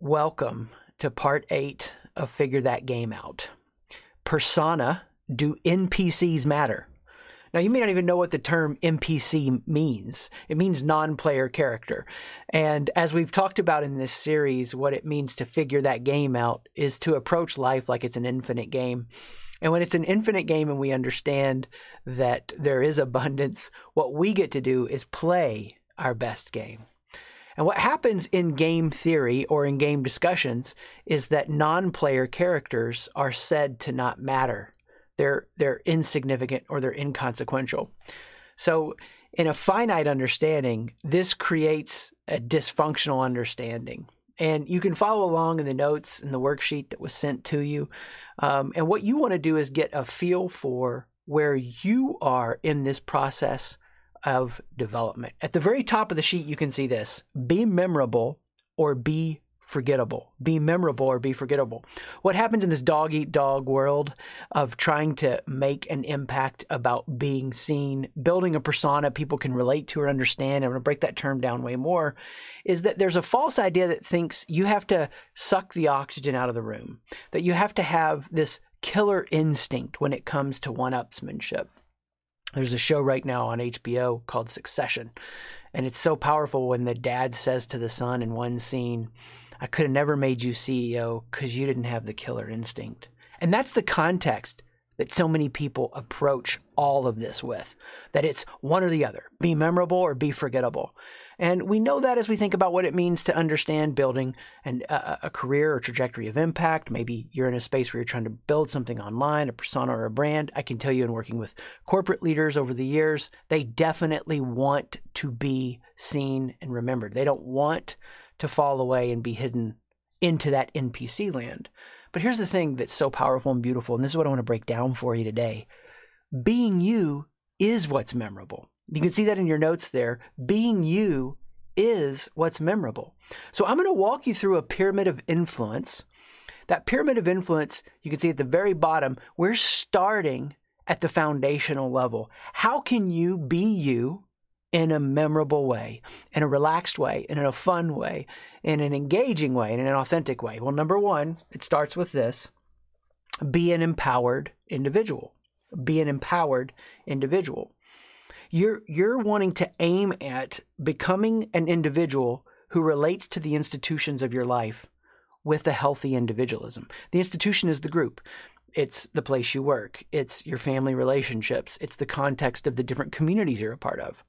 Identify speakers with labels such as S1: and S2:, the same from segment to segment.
S1: Welcome to part eight of Figure That Game Out. Persona, do NPCs matter? Now, you may not even know what the term NPC means. It means non player character. And as we've talked about in this series, what it means to figure that game out is to approach life like it's an infinite game. And when it's an infinite game and we understand that there is abundance, what we get to do is play our best game. And what happens in game theory or in game discussions is that non player characters are said to not matter. They're, they're insignificant or they're inconsequential. So, in a finite understanding, this creates a dysfunctional understanding. And you can follow along in the notes in the worksheet that was sent to you. Um, and what you want to do is get a feel for where you are in this process of development. At the very top of the sheet, you can see this be memorable or be forgettable. Be memorable or be forgettable. What happens in this dog eat dog world of trying to make an impact about being seen, building a persona people can relate to or understand, I'm going to break that term down way more, is that there's a false idea that thinks you have to suck the oxygen out of the room, that you have to have this killer instinct when it comes to one upsmanship. There's a show right now on HBO called Succession. And it's so powerful when the dad says to the son in one scene, I could have never made you CEO because you didn't have the killer instinct. And that's the context that so many people approach all of this with that it's one or the other be memorable or be forgettable. And we know that as we think about what it means to understand building an, a, a, career or trajectory of impact. Maybe you're in a space where you're trying to build something online, a persona or a brand. I can tell you in working with corporate leaders over the years, they definitely want to be seen and remembered. They don't want to fall away and be hidden into that NPC land. But here's the thing that's so powerful and beautiful, and this is what I want to break down for you today. Being you is what's memorable. You can see that in your notes there. Being you is what's memorable. So I'm going to walk you through a pyramid of influence. That pyramid of influence, you can see at the very bottom, we're starting at the foundational level. How can you be you in a memorable way, in a relaxed way, in a fun way, in an engaging way, in an authentic way? Well, number one, it starts with this be an empowered individual. Be an empowered individual you're you're wanting to aim at becoming an individual who relates to the institutions of your life with a healthy individualism. The institution is the group. It's the place you work. It's your family relationships. It's the context of the different communities you're a part of.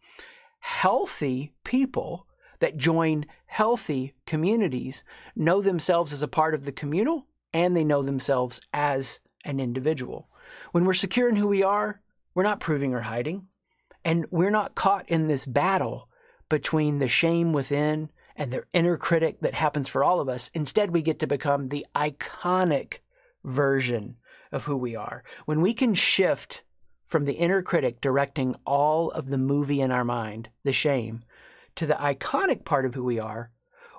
S1: Healthy people that join healthy communities know themselves as a part of the communal and they know themselves as an individual. When we're secure in who we are, we're not proving or hiding. And we're not caught in this battle between the shame within and the inner critic that happens for all of us. Instead, we get to become the iconic version of who we are. When we can shift from the inner critic directing all of the movie in our mind, the shame, to the iconic part of who we are,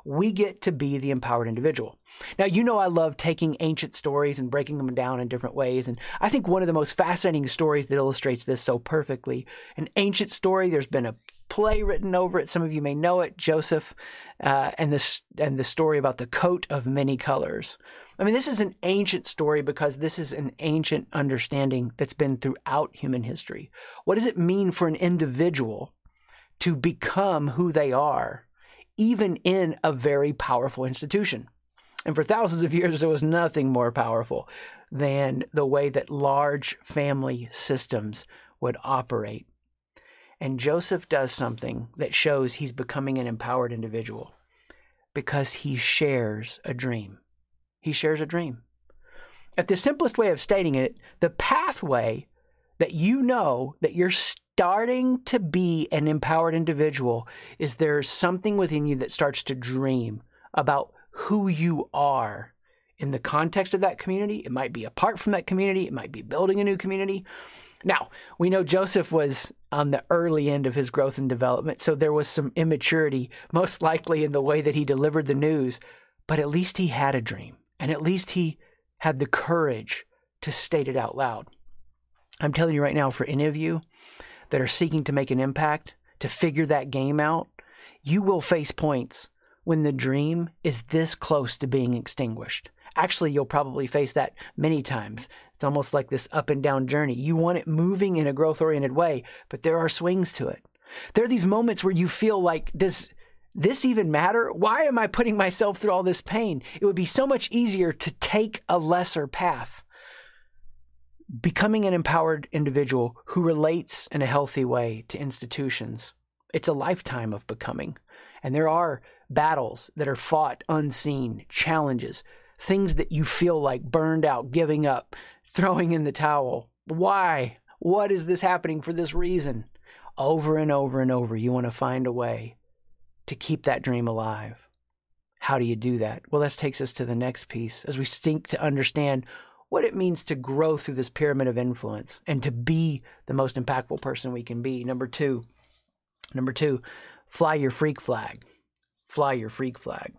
S1: we get to be the empowered individual. Now, you know, I love taking ancient stories and breaking them down in different ways. And I think one of the most fascinating stories that illustrates this so perfectly an ancient story, there's been a play written over it. Some of you may know it, Joseph, uh, and this and the story about the coat of many colors. I mean, this is an ancient story because this is an ancient understanding that's been throughout human history. What does it mean for an individual to become who they are even in a very powerful institution. And for thousands of years, there was nothing more powerful than the way that large family systems would operate. And Joseph does something that shows he's becoming an empowered individual because he shares a dream. He shares a dream. At the simplest way of stating it, the pathway that you know that you're starting to be an empowered individual is there something within you that starts to dream about who you are in the context of that community. It might be apart from that community, it might be building a new community. Now, we know Joseph was on the early end of his growth and development, so there was some immaturity, most likely in the way that he delivered the news, but at least he had a dream, and at least he had the courage to state it out loud. I'm telling you right now, for any of you that are seeking to make an impact, to figure that game out, you will face points when the dream is this close to being extinguished. Actually, you'll probably face that many times. It's almost like this up and down journey. You want it moving in a growth oriented way, but there are swings to it. There are these moments where you feel like, does this even matter? Why am I putting myself through all this pain? It would be so much easier to take a lesser path. Becoming an empowered individual who relates in a healthy way to institutions, it's a lifetime of becoming. And there are battles that are fought unseen, challenges, things that you feel like burned out, giving up, throwing in the towel. Why? What is this happening for this reason? Over and over and over, you want to find a way to keep that dream alive. How do you do that? Well, this takes us to the next piece as we seek to understand what it means to grow through this pyramid of influence and to be the most impactful person we can be. Number two, number two, fly your freak flag. Fly your freak flag.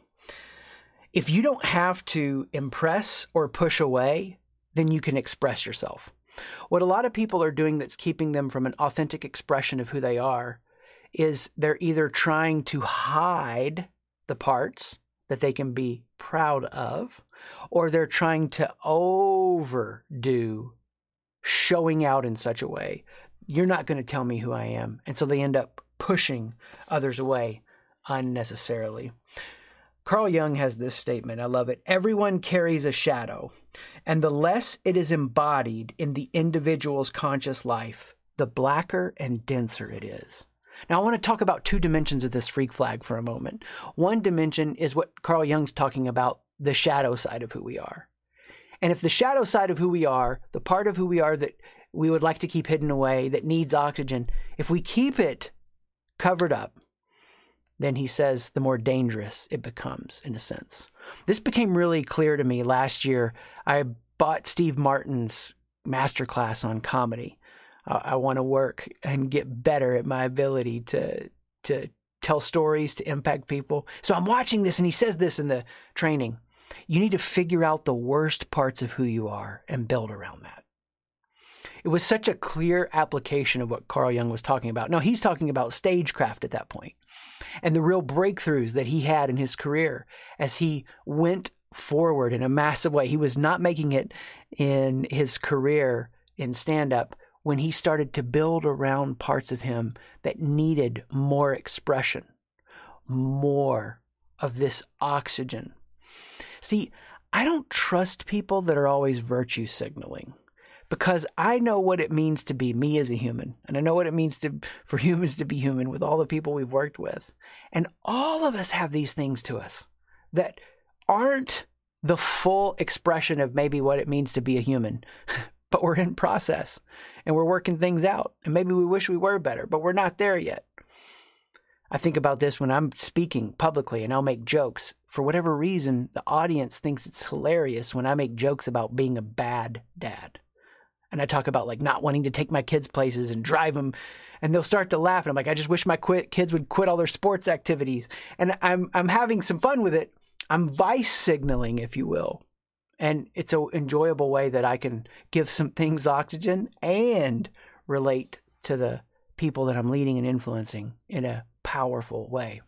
S1: If you don't have to impress or push away, then you can express yourself. What a lot of people are doing that's keeping them from an authentic expression of who they are is they're either trying to hide the parts that they can be proud of, or they're trying to overdo showing out in such a way. You're not going to tell me who I am. And so they end up pushing others away unnecessarily. Carl Jung has this statement. I love it. Everyone carries a shadow, and the less it is embodied in the individual's conscious life, the blacker and denser it is. Now, I want to talk about two dimensions of this freak flag for a moment. One dimension is what Carl Jung's talking about the shadow side of who we are. And if the shadow side of who we are, the part of who we are that we would like to keep hidden away, that needs oxygen, if we keep it covered up, then he says the more dangerous it becomes, in a sense. This became really clear to me last year. I bought Steve Martin's masterclass on comedy. I want to work and get better at my ability to to tell stories to impact people. So I'm watching this and he says this in the training. You need to figure out the worst parts of who you are and build around that. It was such a clear application of what Carl Jung was talking about. Now he's talking about stagecraft at that point and the real breakthroughs that he had in his career as he went forward in a massive way. He was not making it in his career in stand up when he started to build around parts of him that needed more expression, more of this oxygen. See, I don't trust people that are always virtue signaling because I know what it means to be me as a human, and I know what it means to for humans to be human with all the people we've worked with. And all of us have these things to us that aren't the full expression of maybe what it means to be a human, but we're in process and we're working things out. And maybe we wish we were better, but we're not there yet. I think about this when I'm speaking publicly and I'll make jokes. For whatever reason, the audience thinks it's hilarious when I make jokes about being a bad dad. And I talk about like not wanting to take my kids places and drive them and they'll start to laugh and I'm like I just wish my kids would quit all their sports activities. And I'm I'm having some fun with it. I'm vice signaling if you will and it's an enjoyable way that I can give some things oxygen and relate to the people that I'm leading and influencing in a powerful way.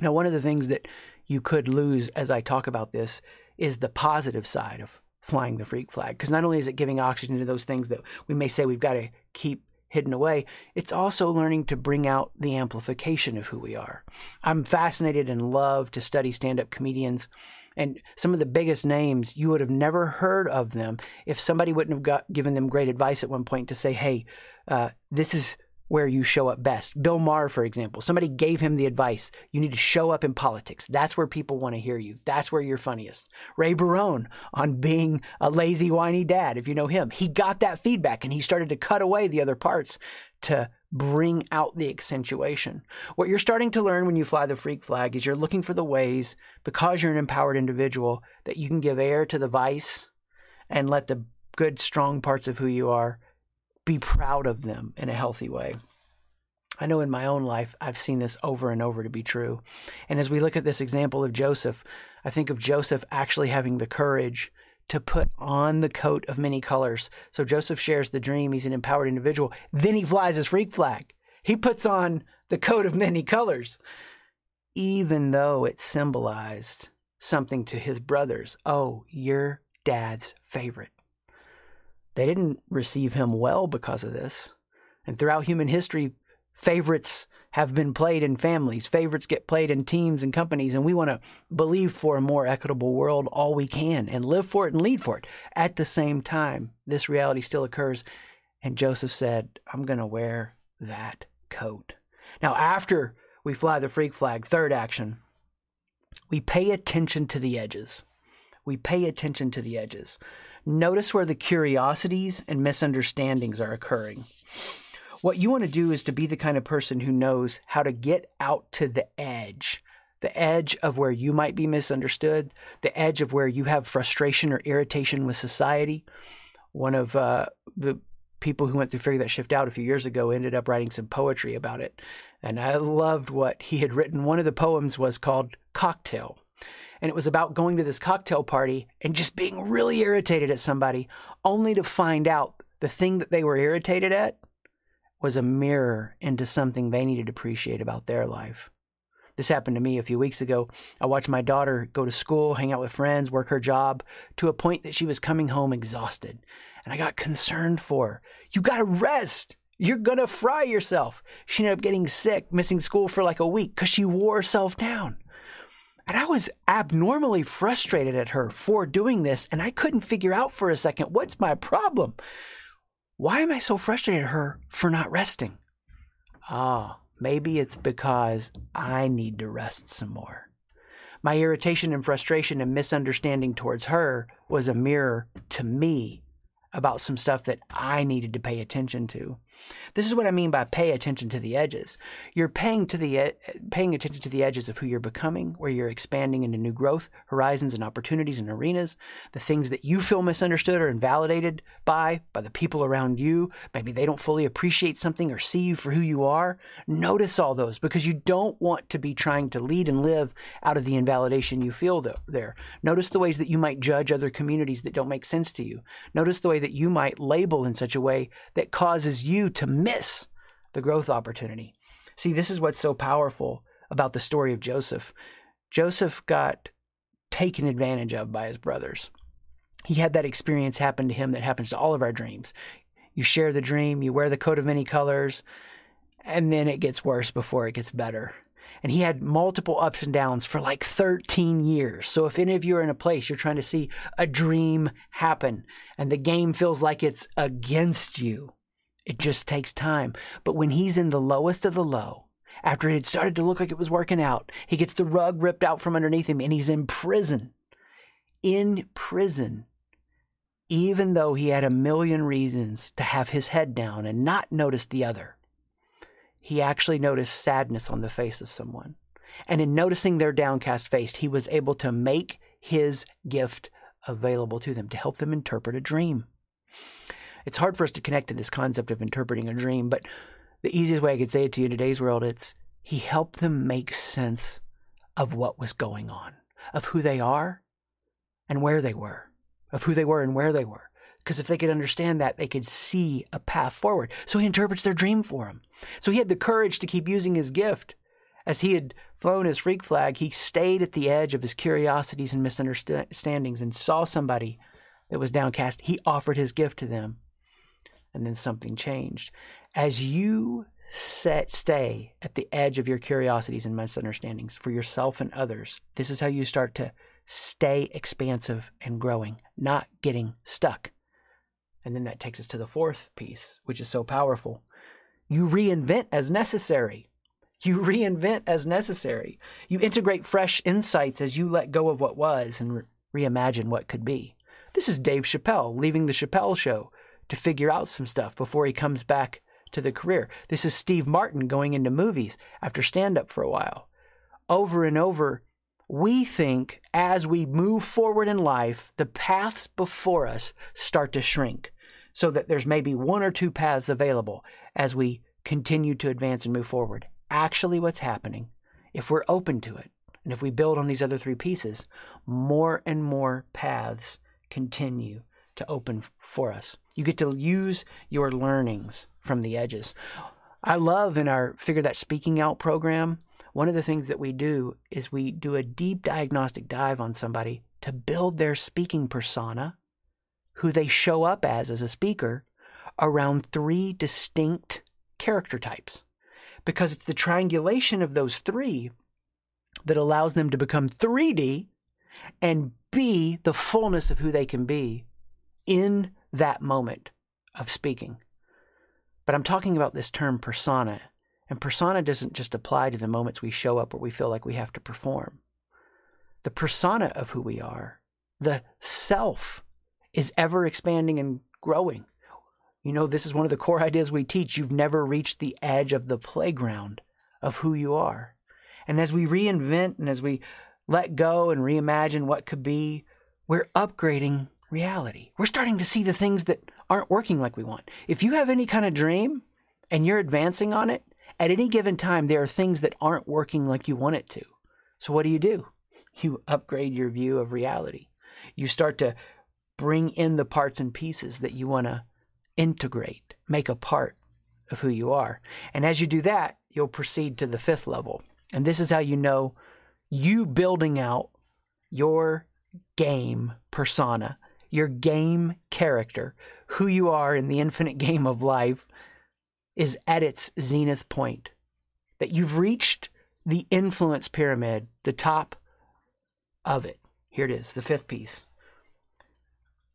S1: Now, one of the things that you could lose as I talk about this is the positive side of flying the freak flag. Because not only is it giving oxygen to those things that we may say we've got to keep hidden away, it's also learning to bring out the amplification of who we are. I'm fascinated and love to study stand up comedians and some of the biggest names you would have never heard of them if somebody wouldn't have got, given them great advice at one point to say, hey, uh, this is where you show up best. Bill Maher, for example, somebody gave him the advice you need to show up in politics. That's where people want to hear you. That's where you're funniest. Ray Barone on being a lazy, whiny dad, if you know him, he got that feedback and he started to cut away the other parts to bring out the accentuation. What you're starting to learn when you fly the freak flag is you're looking for the ways, because you're an empowered individual, that you can give air to the vice and let the good, strong parts of who you are be proud of them in a healthy way. I know in my own life, I've seen this over and over to be true. And as we look at this example of Joseph, I think of Joseph actually having the courage to put on the coat of many colors. So Joseph shares the dream. He's an empowered individual. Then he flies his freak flag. He puts on the coat of many colors. even though it symbolized something to his brothers. Oh, you're dad's favorite. They didn't receive him well because of this. And throughout human history, favorites have been played in families. Favorites get played in teams and companies, and we want to believe for a more equitable world all we can and live for it and lead for it. At the same time, this reality still occurs, and Joseph said, I'm going to wear that coat. Now, after we fly the freak flag, third action, we pay attention to the edges. We pay attention to the edges. Notice where the curiosities and misunderstandings are occurring. What you want to do is to be the kind of person who knows how to get out to the edge, the edge of where you might be misunderstood, the edge of where you have frustration or irritation with society. One of uh, the people who went through Figure That Shift Out a few years ago ended up writing some poetry about it. And I loved what he had written. One of the poems was called Cocktail. And it was about going to this cocktail party and just being really irritated at somebody, only to find out the thing that they were irritated at was a mirror into something they needed to appreciate about their life. This happened to me a few weeks ago. I watched my daughter go to school, hang out with friends, work her job to a point that she was coming home exhausted. And I got concerned for her. You got to rest. You're going to fry yourself. She ended up getting sick, missing school for like a week because she wore herself down. And I was abnormally frustrated at her for doing this. And I couldn't figure out for a second what's my problem? Why am I so frustrated at her for not resting? Ah, maybe it's because I need to rest some more. My irritation and frustration and misunderstanding towards her was a mirror to me about some stuff that I needed to pay attention to. This is what I mean by pay attention to the edges. You're paying to the paying attention to the edges of who you're becoming, where you're expanding into new growth, horizons and opportunities and arenas, the things that you feel misunderstood or invalidated by by the people around you. Maybe they don't fully appreciate something or see you for who you are. Notice all those because you don't want to be trying to lead and live out of the invalidation you feel there. Notice the ways that you might judge other communities that don't make sense to you. Notice the way that you might label in such a way that causes you to miss the growth opportunity. See, this is what's so powerful about the story of Joseph. Joseph got taken advantage of by his brothers. He had that experience happen to him that happens to all of our dreams. You share the dream, you wear the coat of many colors, and then it gets worse before it gets better. And he had multiple ups and downs for like 13 years. So if any of you are in a place you're trying to see a dream happen and the game feels like it's against you, it just takes time. But when he's in the lowest of the low, after it had started to look like it was working out, he gets the rug ripped out from underneath him and he's in prison. In prison. Even though he had a million reasons to have his head down and not notice the other, he actually noticed sadness on the face of someone. And in noticing their downcast face, he was able to make his gift available to them to help them interpret a dream. It's hard for us to connect to this concept of interpreting a dream, but the easiest way I could say it to you in today's world, it's he helped them make sense of what was going on, of who they are and where they were, of who they were and where they were. Because if they could understand that, they could see a path forward. So he interprets their dream for them. So he had the courage to keep using his gift. As he had flown his freak flag, he stayed at the edge of his curiosities and misunderstandings and saw somebody that was downcast. He offered his gift to them and then something changed. As you set, stay at the edge of your curiosities and misunderstandings for yourself and others, this is how you start to stay expansive and growing, not getting stuck. And then that takes us to the fourth piece, which is so powerful. You reinvent as necessary. You reinvent as necessary. You integrate fresh insights as you let go of what was and re- reimagine what could be. This is Dave Chappelle leaving the Chappelle show to figure out some stuff before he comes back to the career. This is Steve Martin going into movies after stand up for a while. Over and over, we think as we move forward in life, the paths before us start to shrink so that there's maybe one or two paths available as we continue to advance and move forward. Actually, what's happening, if we're open to it, and if we build on these other three pieces, more and more paths continue to open for us. You get to use your learnings from the edges. I love in our Figure That Speaking Out program, one of the things that we do is we do a deep diagnostic dive on somebody to build their speaking persona, who they show up as as a speaker, around three distinct character types. Because it's the triangulation of those three that allows them to become 3D and be the fullness of who they can be in that moment of speaking. But I'm talking about this term persona. And persona doesn't just apply to the moments we show up where we feel like we have to perform. The persona of who we are, the self, is ever expanding and growing. You know, this is one of the core ideas we teach. You've never reached the edge of the playground of who you are. And as we reinvent and as we let go and reimagine what could be, we're upgrading reality. We're starting to see the things that aren't working like we want. If you have any kind of dream and you're advancing on it, at any given time, there are things that aren't working like you want it to. So, what do you do? You upgrade your view of reality. You start to bring in the parts and pieces that you want to integrate, make a part of who you are. And as you do that, you'll proceed to the fifth level. And this is how you know you building out your game persona, your game character, who you are in the infinite game of life, is at its zenith point. That you've reached the influence pyramid, the top of it. Here it is, the fifth piece.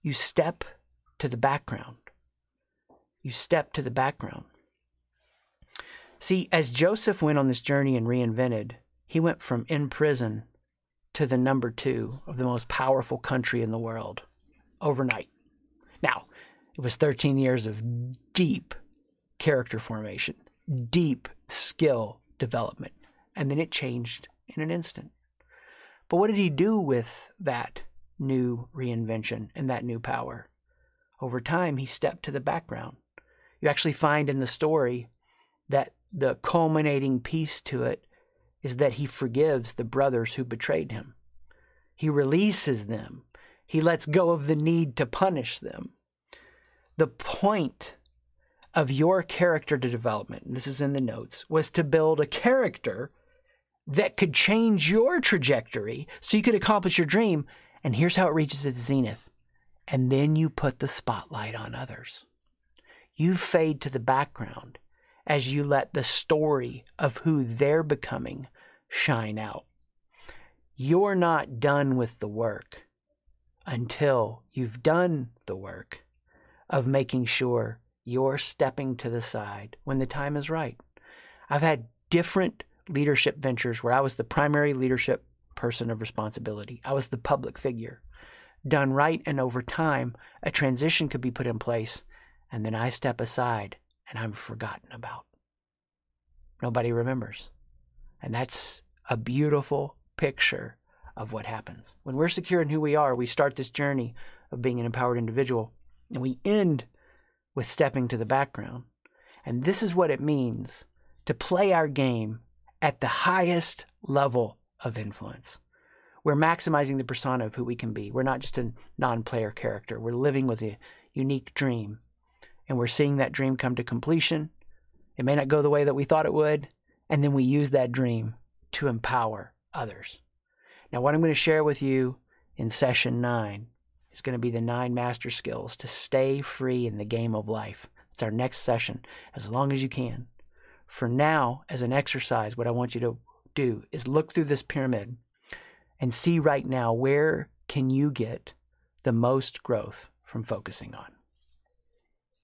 S1: You step to the background. You step to the background. See, as Joseph went on this journey and reinvented, he went from in prison to the number two of the most powerful country in the world overnight. Now, it was 13 years of deep character formation, deep skill development, and then it changed in an instant. But what did he do with that new reinvention and that new power? Over time, he stepped to the background. You actually find in the story that the culminating piece to it is that he forgives the brothers who betrayed him. He releases them. He lets go of the need to punish them. The point of your character development, this is in the notes, was to build a character that could change your trajectory so you could accomplish your dream. And here's how it reaches its zenith. And then you put the spotlight on others. You fade to the background as you let the story of who they're becoming shine out. You're not done with the work until you've done the work of making sure you're stepping to the side when the time is right. I've had different leadership ventures where I was the primary leadership person of responsibility. I was the public figure. Done right and over time, a transition could be put in place, and then I step aside and I'm forgotten about. Nobody remembers. And that's a beautiful picture of what happens. When we're secure in who we are, we start this journey of being an empowered individual, and we end with stepping to the background. And this is what it means to play our game at the highest level of influence. We're maximizing the persona of who we can be. We're not just a non player character. We're living with a unique dream. And we're seeing that dream come to completion. It may not go the way that we thought it would. And then we use that dream to empower others. Now, what I'm going to share with you in session nine is going to be the nine master skills to stay free in the game of life. It's our next session, as long as you can. For now, as an exercise, what I want you to do is look through this pyramid and see right now where can you get the most growth from focusing on.